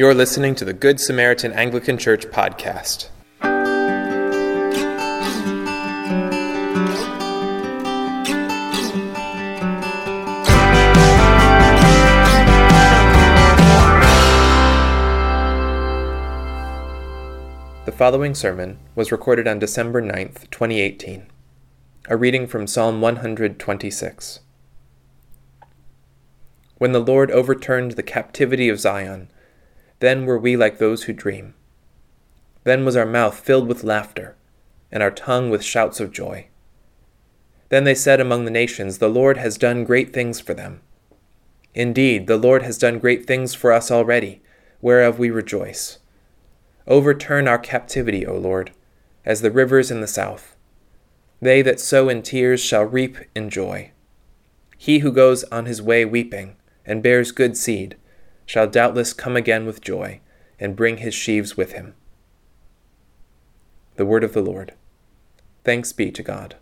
You're listening to the Good Samaritan Anglican Church podcast. The following sermon was recorded on December 9th, 2018. A reading from Psalm 126. When the Lord overturned the captivity of Zion, then were we like those who dream. Then was our mouth filled with laughter, and our tongue with shouts of joy. Then they said among the nations, The Lord has done great things for them. Indeed, the Lord has done great things for us already, whereof we rejoice. Overturn our captivity, O Lord, as the rivers in the south. They that sow in tears shall reap in joy. He who goes on his way weeping, and bears good seed, shall doubtless come again with joy, and bring his sheaves with him. The word of the Lord. Thanks be to God.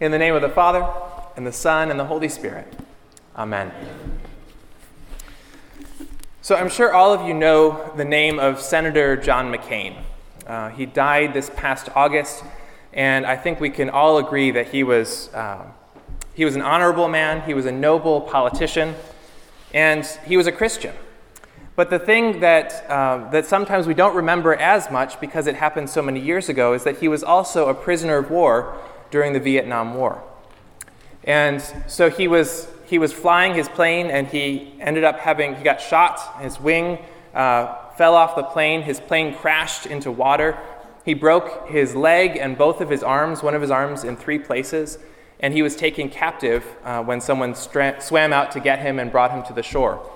In the name of the Father, and the Son, and the Holy Spirit. Amen. So I'm sure all of you know the name of Senator John McCain. Uh, he died this past August, and I think we can all agree that he was uh, he was an honorable man, he was a noble politician, and he was a Christian. But the thing that, uh, that sometimes we don't remember as much because it happened so many years ago is that he was also a prisoner of war during the Vietnam War. And so he was, he was flying his plane and he ended up having, he got shot, his wing uh, fell off the plane, his plane crashed into water. He broke his leg and both of his arms, one of his arms in three places and he was taken captive uh, when someone stra- swam out to get him and brought him to the shore.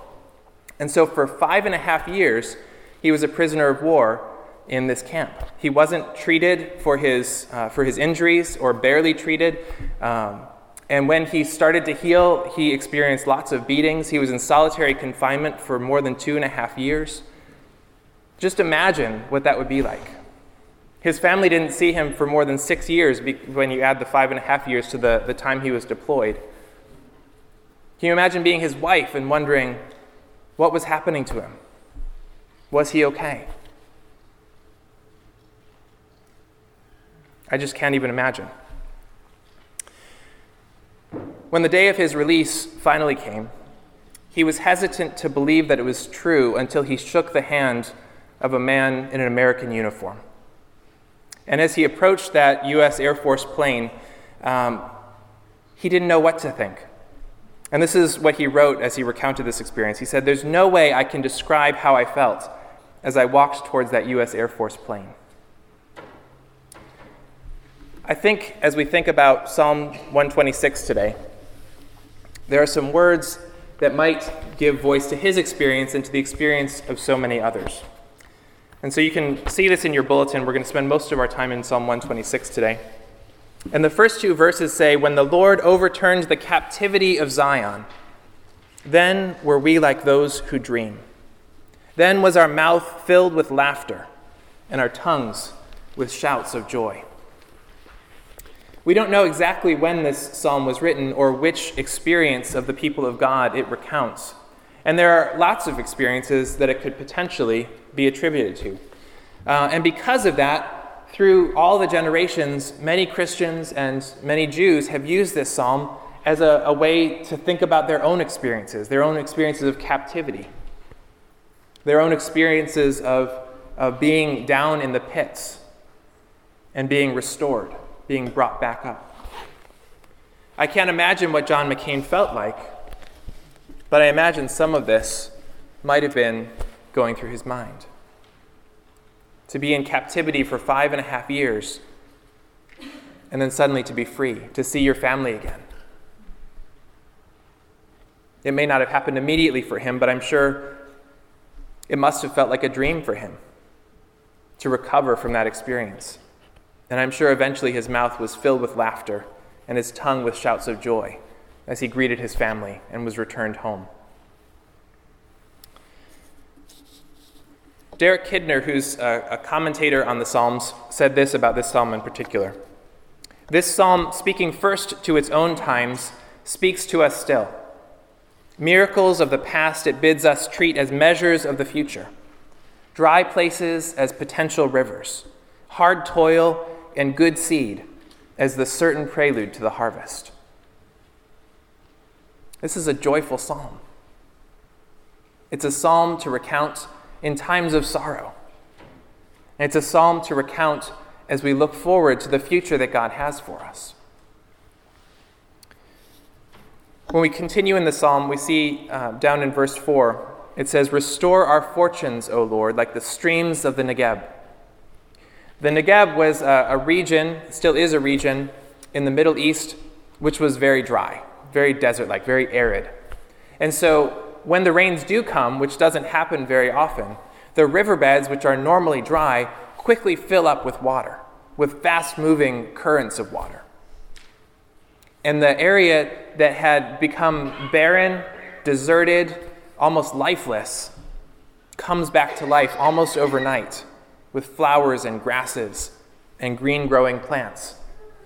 And so, for five and a half years, he was a prisoner of war in this camp. He wasn't treated for his, uh, for his injuries or barely treated. Um, and when he started to heal, he experienced lots of beatings. He was in solitary confinement for more than two and a half years. Just imagine what that would be like. His family didn't see him for more than six years when you add the five and a half years to the, the time he was deployed. Can you imagine being his wife and wondering what was happening to him? Was he okay? I just can't even imagine. When the day of his release finally came, he was hesitant to believe that it was true until he shook the hand of a man in an American uniform. And as he approached that U.S. Air Force plane, um, he didn't know what to think. And this is what he wrote as he recounted this experience. He said, There's no way I can describe how I felt as I walked towards that U.S. Air Force plane. I think as we think about Psalm 126 today, there are some words that might give voice to his experience and to the experience of so many others. And so you can see this in your bulletin. We're going to spend most of our time in Psalm 126 today. And the first two verses say, When the Lord overturned the captivity of Zion, then were we like those who dream. Then was our mouth filled with laughter, and our tongues with shouts of joy. We don't know exactly when this psalm was written or which experience of the people of God it recounts. And there are lots of experiences that it could potentially be attributed to. Uh, and because of that, through all the generations, many Christians and many Jews have used this psalm as a, a way to think about their own experiences, their own experiences of captivity, their own experiences of, of being down in the pits and being restored, being brought back up. I can't imagine what John McCain felt like, but I imagine some of this might have been going through his mind. To be in captivity for five and a half years, and then suddenly to be free, to see your family again. It may not have happened immediately for him, but I'm sure it must have felt like a dream for him to recover from that experience. And I'm sure eventually his mouth was filled with laughter and his tongue with shouts of joy as he greeted his family and was returned home. Derek Kidner, who's a, commentator on the Psalms, said this about this psalm in particular. This psalm, speaking first to its own times, speaks to us still. Miracles of the past it bids us treat as measures of the future. Dry places as potential rivers. Hard toil and good seed as the certain prelude to the harvest. This is a joyful psalm. It's a psalm to recount in times of sorrow. It's a psalm to recount as we look forward to the future that God has for us. When we continue in the psalm, we see uh, down in verse 4, it says, Restore our fortunes, O Lord, like the streams of the Negeb. The Negeb was a, a region, still is a region, in the Middle East, which was very dry, very desert like, very arid. And so when the rains do come, which doesn't happen very often, the riverbeds, which are normally dry, quickly fill up with water, with fast moving currents of water. And the area that had become barren, deserted, almost lifeless, comes back to life almost overnight with flowers and grasses and green growing plants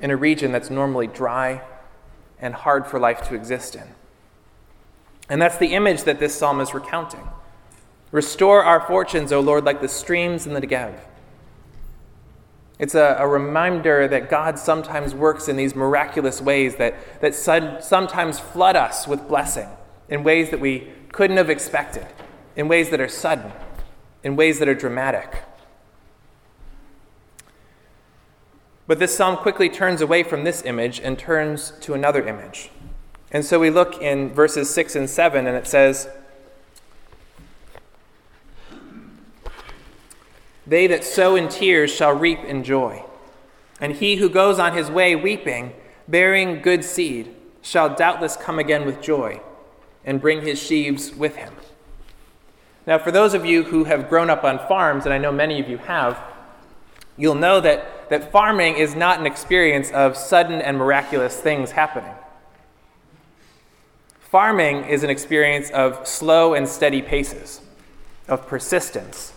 in a region that's normally dry and hard for life to exist in. And that's the image that this psalm is recounting. Restore our fortunes, O Lord, like the streams in the Negev. It's a, a, reminder that God sometimes works in these miraculous ways that, that sometimes flood us with blessing in ways that we couldn't have expected, in ways that are sudden, in ways that are dramatic. But this psalm quickly turns away from this image and turns to another image. And so we look in verses 6 and 7, and it says, They that sow in tears shall reap in joy. And he who goes on his way weeping, bearing good seed, shall doubtless come again with joy, and bring his sheaves with him. Now, for those of you who have grown up on farms, and I know many of you have, you'll know that, that farming is not an experience of sudden and miraculous things happening. Farming is an experience of slow and steady paces, of persistence,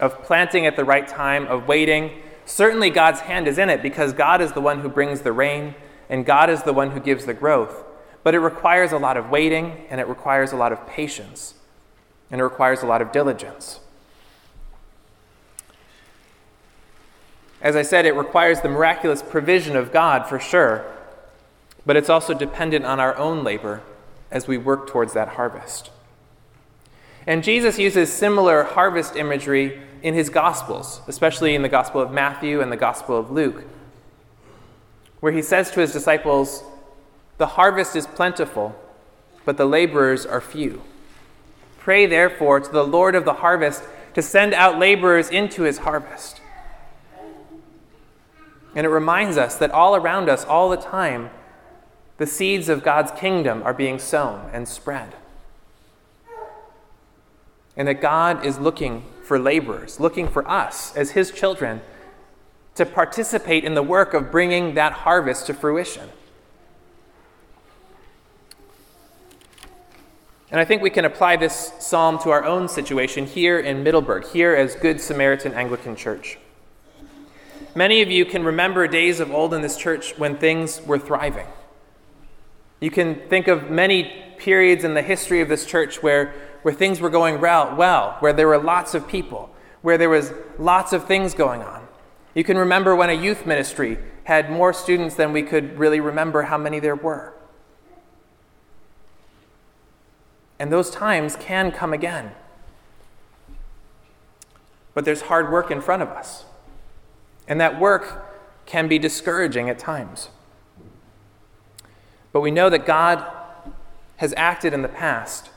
of planting at the right time, of waiting. Certainly, God's hand is in it because God is the one who brings the rain and God is the one who gives the growth. But it requires a lot of waiting and it requires a lot of patience and it requires a lot of diligence. As I said, it requires the miraculous provision of God for sure, but it's also dependent on our own labor as we work towards that harvest. And Jesus uses similar harvest imagery in his Gospels, especially in the Gospel of Matthew and the Gospel of Luke, where he says to his disciples, The harvest is plentiful, but the laborers are few. Pray therefore to the Lord of the harvest to send out laborers into his harvest. And it reminds us that all around us, all the time, the seeds of God's kingdom are being sown and spread. And that God is looking for laborers, looking for us as his children to participate in the work of bringing that harvest to fruition. And I think we can apply this psalm to our own situation here in Middleburg, here as Good Samaritan Anglican Church. Many of you can remember days of old in this church when things were thriving. You can think of many periods in the history of this church where where things were going well, where there were lots of people, where there was lots of things going on. You can remember when a youth ministry had more students than we could really remember how many there were. And those times can come again. But there's hard work in front of us. And that work can be discouraging at times. But we know that God has acted in the past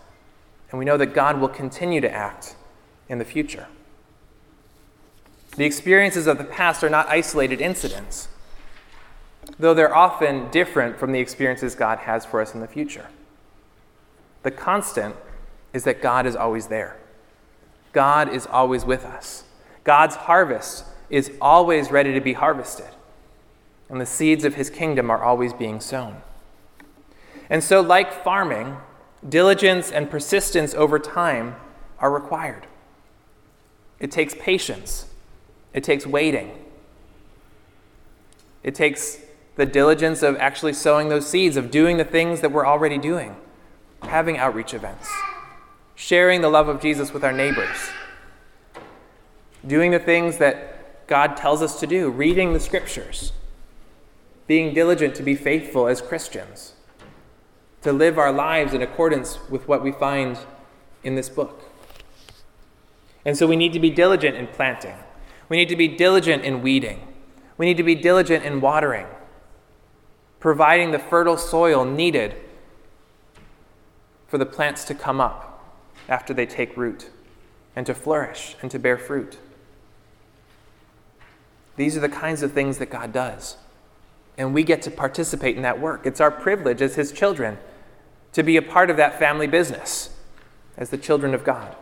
and we know that God will continue to act in the future. The experiences of the past are not isolated incidents, though they're often different from the experiences God has for us in the future. The constant is that God is always there. God is always with us. God's harvest is always ready to be harvested, and the seeds of his kingdom are always being sown. And so, like farming, Diligence and persistence over time are required. It takes patience, it takes waiting, it takes the diligence of actually sowing those seeds, of doing the things that we're already doing, having outreach events, sharing the love of Jesus with our neighbors, doing the things that God tells us to do, reading the scriptures, being diligent to be faithful as Christians, to live our lives in accordance with what we find in this book. And so we need to be diligent in planting. We need to be diligent in weeding. We need to be diligent in watering, providing the fertile soil needed for the plants to come up after they take root and to flourish and to bear fruit. These are the kinds of things that God does. And we get to participate in that work. It's our privilege as His children to be a part of that family business as the children of God.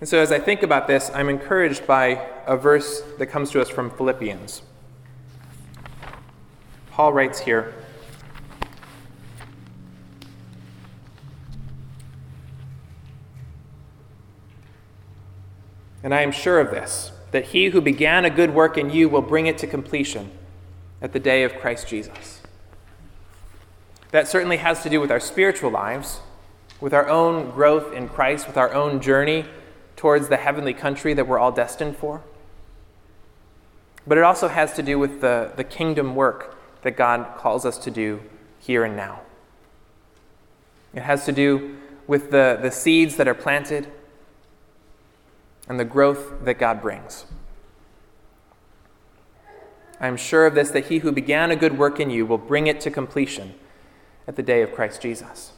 And so, as I think about this, I'm encouraged by a verse that comes to us from Philippians. Paul writes here And I am sure of this, that he who began a good work in you will bring it to completion at the day of Christ Jesus. That certainly has to do with our spiritual lives, with our own growth in Christ, with our own journey towards the heavenly country that we're all destined for. But it also has to do with the, the kingdom work that God calls us to do here and now. It has to do with the, the seeds that are planted and the growth that God brings. I am sure of this that he who began a good work in you will bring it to completion at the day of Christ Jesus.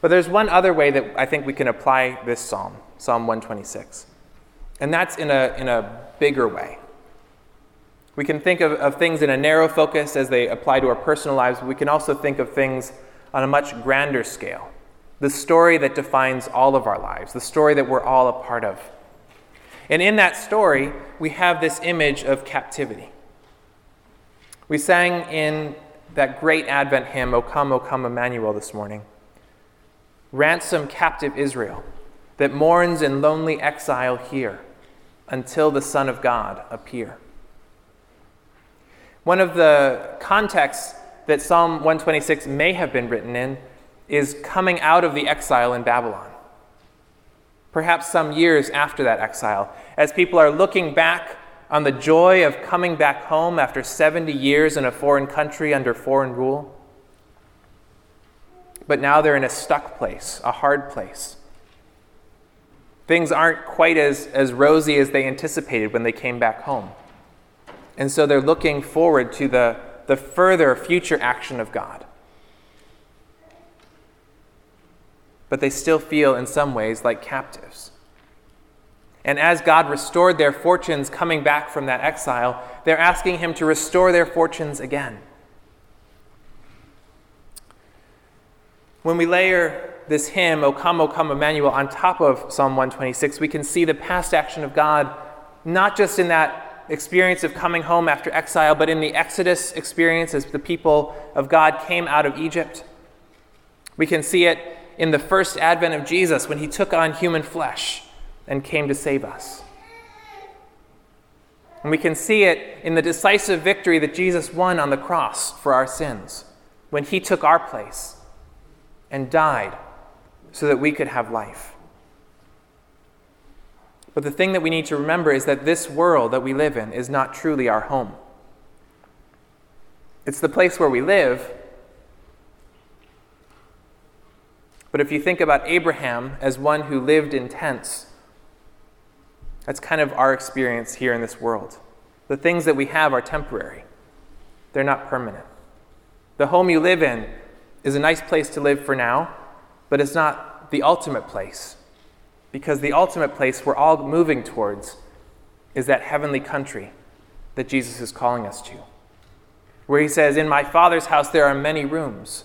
But there's one other way that I think we can apply this psalm, Psalm 126, and that's in a, in a bigger way. We can think of, of things in a narrow focus as they apply to our personal lives, but we can also think of things on a much grander scale. The story that defines all of our lives, the story that we're all a part of. And in that story, we have this image of captivity. We sang in that great Advent hymn, O come, O come, Emmanuel, this morning ransom captive Israel that mourns in lonely exile here until the Son of God appear. One of the contexts that Psalm 126 may have been written in is coming out of the exile in Babylon. Perhaps some years after that exile, as people are looking back on the joy of coming back home after 70 years in a foreign country under foreign rule but now they're in a stuck place, a hard place. Things aren't quite as, as rosy as they anticipated when they came back home. And so they're looking forward to the, the further future action of God. But they still feel, in some ways, like captives. And as God restored their fortunes coming back from that exile, they're asking Him to restore their fortunes again. When we layer this hymn, O come, O come, Emmanuel, on top of Psalm 126, we can see the past action of God, not just in that experience of coming home after exile, but in the Exodus experience as the people of God came out of Egypt. We can see it in the first advent of Jesus when he took on human flesh and came to save us. And we can see it in the decisive victory that Jesus won on the cross for our sins when he took our place and died so that we could have life. But the thing that we need to remember is that this world that we live in is not truly our home. It's the place where we live. But if you think about Abraham as one who lived in tents, that's kind of our experience here in this world. The things that we have are temporary, they're not permanent. The home you live in is a nice place to live for now, but it's not the ultimate place. Because the ultimate place we're all moving towards is that heavenly country that Jesus is calling us to. Where he says, In my Father's house there are many rooms,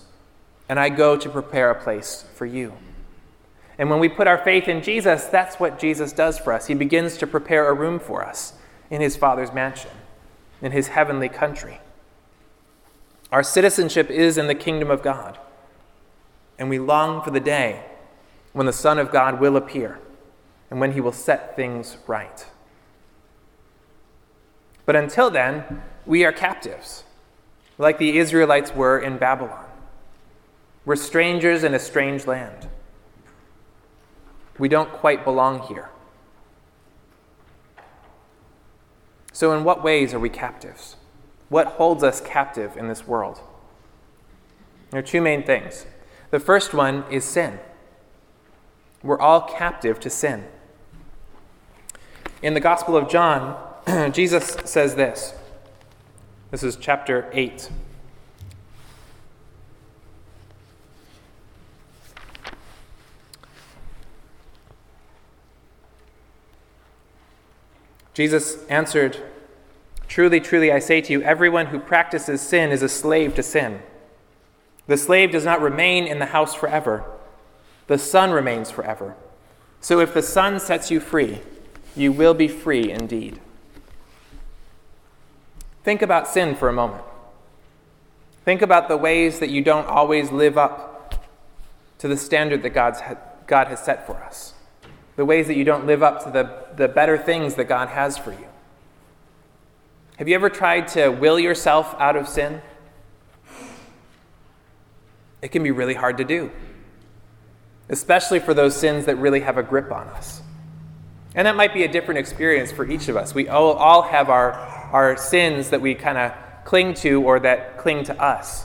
and I go to prepare a place for you. And when we put our faith in Jesus, that's what Jesus does for us. He begins to prepare a room for us in his Father's mansion, in his heavenly country. Our citizenship is in the kingdom of God, and we long for the day when the Son of God will appear and when he will set things right. But until then, we are captives. like the Israelites were in Babylon. We're strangers in a strange land. We don't quite belong here. So, in what ways are we captives? What holds us captive in this world? There are two main things. The first one is sin. We're all captive to sin. In the Gospel of John, Jesus says this. This is chapter 8. Jesus answered, Truly, truly, I say to you, everyone who practices sin is a slave to sin. The slave does not remain in the house forever, the Son remains forever. So if the Son sets you free, you will be free indeed. Think about sin for a moment. Think about the ways that you don't always live up to the standard that God's, God has set for us, the ways that you don't live up to the, the better things that God has for you. Have you ever tried to will yourself out of sin? It can be really hard to do, especially for those sins that really have a grip on us. And that might be a different experience for each of us. We all, have our, our sins that we kind of cling to or that cling to us.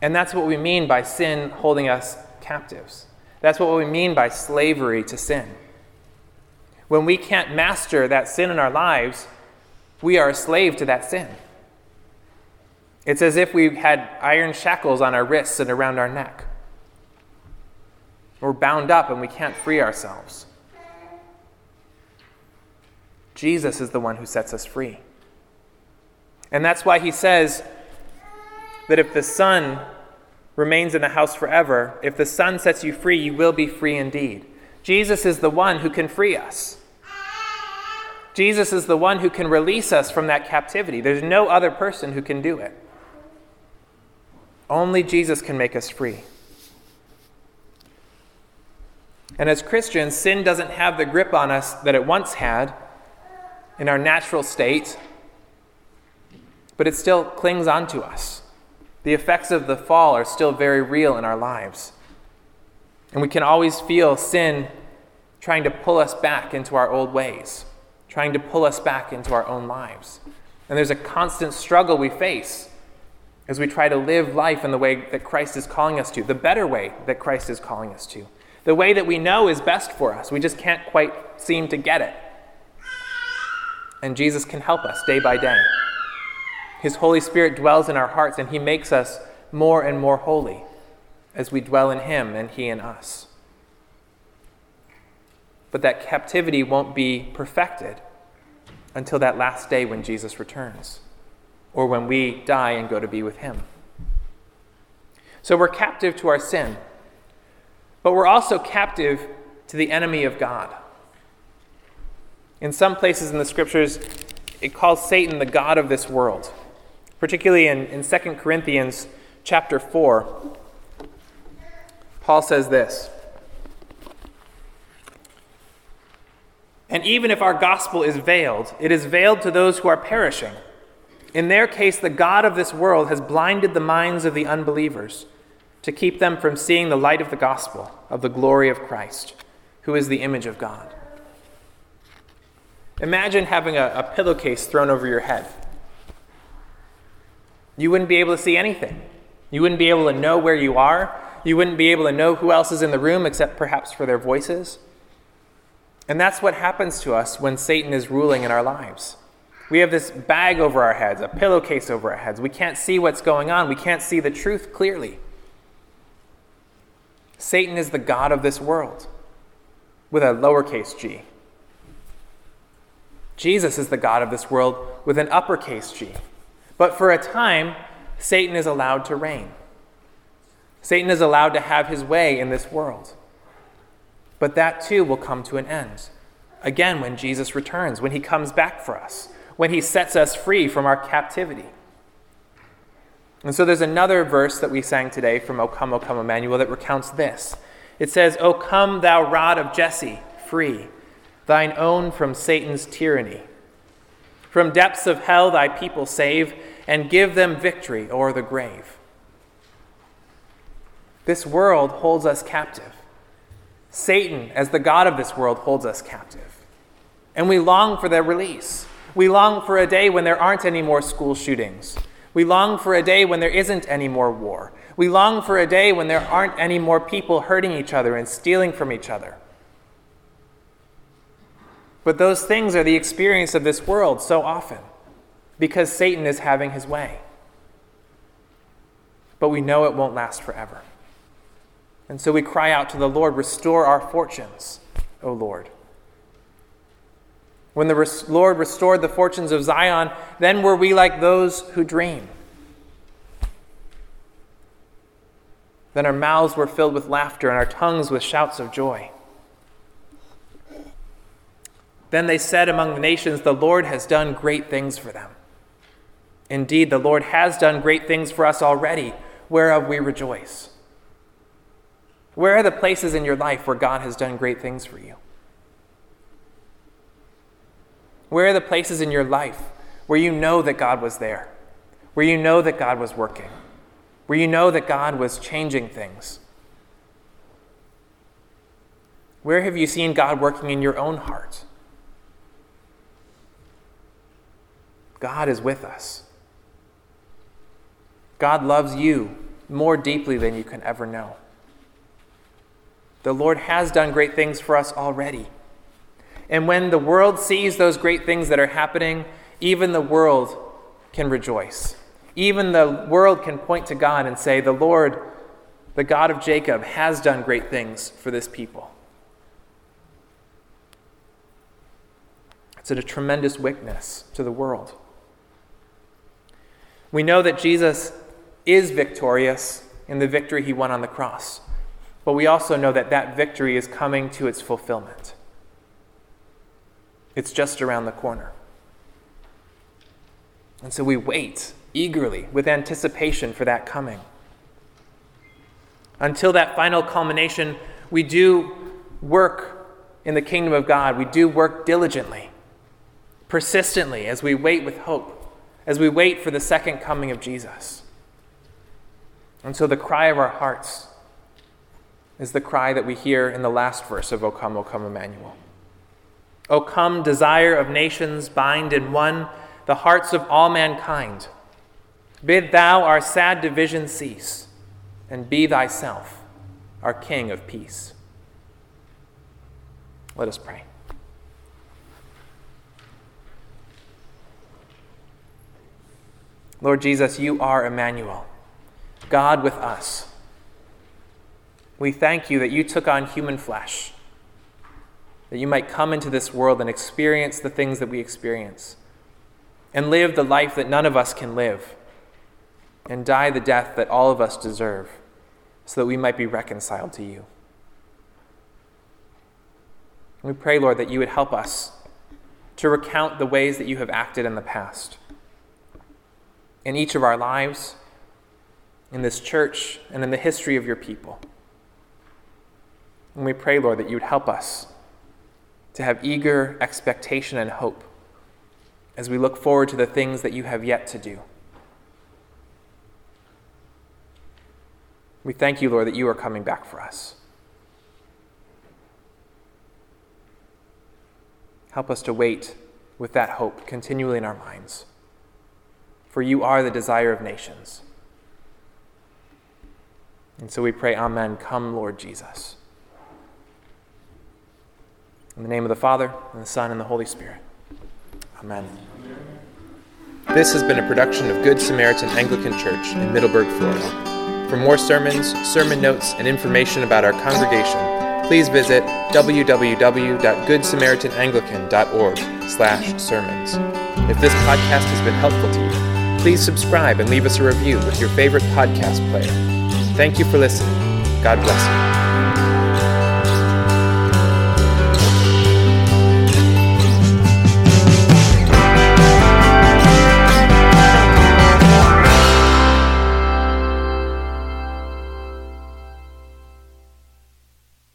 And that's what we mean by sin holding us captives. That's what we mean by slavery to sin. When we can't master that sin in our lives, we are a slave to that sin. It's as if we had iron shackles on our wrists and around our neck. We're bound up and we can't free ourselves. Jesus is the one who sets us free. And that's why he says that if the Son remains in the house forever, if the Son sets you free, you will be free indeed. Jesus is the one who can free us. Jesus is the one who can release us from that captivity. There's no other person who can do it. Only Jesus can make us free. And as Christians, sin doesn't have the grip on us that it once had in our natural state, but it still clings onto us. The effects of the fall are still very real in our lives. And we can always feel sin trying to pull us back into our old ways, trying to pull us back into our own lives. And there's a constant struggle we face as we try to live life in the way that Christ is calling us to, the better way that Christ is calling us to, the way that we know is best for us. We just can't quite seem to get it. And Jesus can help us day by day. His Holy Spirit dwells in our hearts, and He makes us more and more holy as we dwell in Him and He in us. But that captivity won't be perfected until that last day when Jesus returns, or when we die and go to be with Him. So we're captive to our sin, but we're also captive to the enemy of God. In some places in the scriptures, it calls Satan the God of this world. Particularly in, in 2 Corinthians chapter 4, Paul says this And even if our gospel is veiled, it is veiled to those who are perishing. In their case, the God of this world has blinded the minds of the unbelievers to keep them from seeing the light of the gospel of the glory of Christ, who is the image of God. Imagine having a, a pillowcase thrown over your head. You wouldn't be able to see anything. You wouldn't be able to know where you are. You wouldn't be able to know who else is in the room except perhaps for their voices. And that's what happens to us when Satan is ruling in our lives. We have this bag over our heads, a pillowcase over our heads. We can't see what's going on, we can't see the truth clearly. Satan is the God of this world with a lowercase g. Jesus is the God of this world with an uppercase G. But for a time, Satan is allowed to reign. Satan is allowed to have his way in this world. But that too will come to an end. Again, when Jesus returns, when he comes back for us, when he sets us free from our captivity. And so there's another verse that we sang today from O Come, O Come, Emmanuel that recounts this. It says, O come, thou rod of Jesse, free thine own from Satan's tyranny. From depths of hell thy people save, and give them victory o'er the grave. This world holds us captive. Satan, as the God of this world, holds us captive. And we long for their release. We long for a day when there aren't any more school shootings. We long for a day when there isn't any more war. We long for a day when there aren't any more people hurting each other and stealing from each other. But those things are the experience of this world so often because Satan is having his way. But we know it won't last forever. And so we cry out to the Lord, Restore our fortunes, O Lord. When the Lord restored the fortunes of Zion, then were we like those who dream. Then our mouths were filled with laughter and our tongues with shouts of joy. Then they said among the nations, The Lord has done great things for them. Indeed, the Lord has done great things for us already, whereof we rejoice. Where are the places in your life where God has done great things for you? Where are the places in your life where you know that God was there? Where you know that God was working? Where you know that God was changing things? Where have you seen God working in your own heart? God is with us. God loves you more deeply than you can ever know. The Lord has done great things for us already. And when the world sees those great things that are happening, even the world can rejoice. Even the world can point to God and say, The Lord, the God of Jacob, has done great things for this people. It's a tremendous witness to the world. We know that Jesus is victorious in the victory he won on the cross. But we also know that that victory is coming to its fulfillment. It's just around the corner. And so we wait eagerly with anticipation for that coming. Until that final culmination, we do work in the kingdom of God. We do work diligently, persistently, as we wait with hope, as we wait for the second coming of Jesus. And so the cry of our hearts is the cry that we hear in the last verse of O come, O come, Emmanuel. O come, desire of nations, bind in one the hearts of all mankind. Bid thou our sad division cease, and be thyself our King of peace. Let us pray. Lord Jesus, you are Emmanuel, God with us. We thank you that you took on human flesh, that you might come into this world and experience the things that we experience, and live the life that none of us can live, and die the death that all of us deserve, so that we might be reconciled to you. We pray, Lord, that you would help us to recount the ways that you have acted in the past. In each of our lives, in this church, and in the history of your people. And we pray, Lord, that you would help us to have eager expectation and hope as we look forward to the things that you have yet to do. We thank you, Lord, that you are coming back for us. Help us to wait with that hope continually in our minds. For you are the desire of nations. And so we pray, Amen. Come, Lord Jesus. In the name of the Father, and the Son, and the Holy Spirit. Amen. This has been a production of Good Samaritan Anglican Church in Middleburg, Florida. For more sermons, sermon notes, and information about our congregation, please visit www.goodsamaritananglican.org slash sermons. If this podcast has been helpful to you, please subscribe and leave us a review with your favorite podcast player. Thank you for listening. God bless you.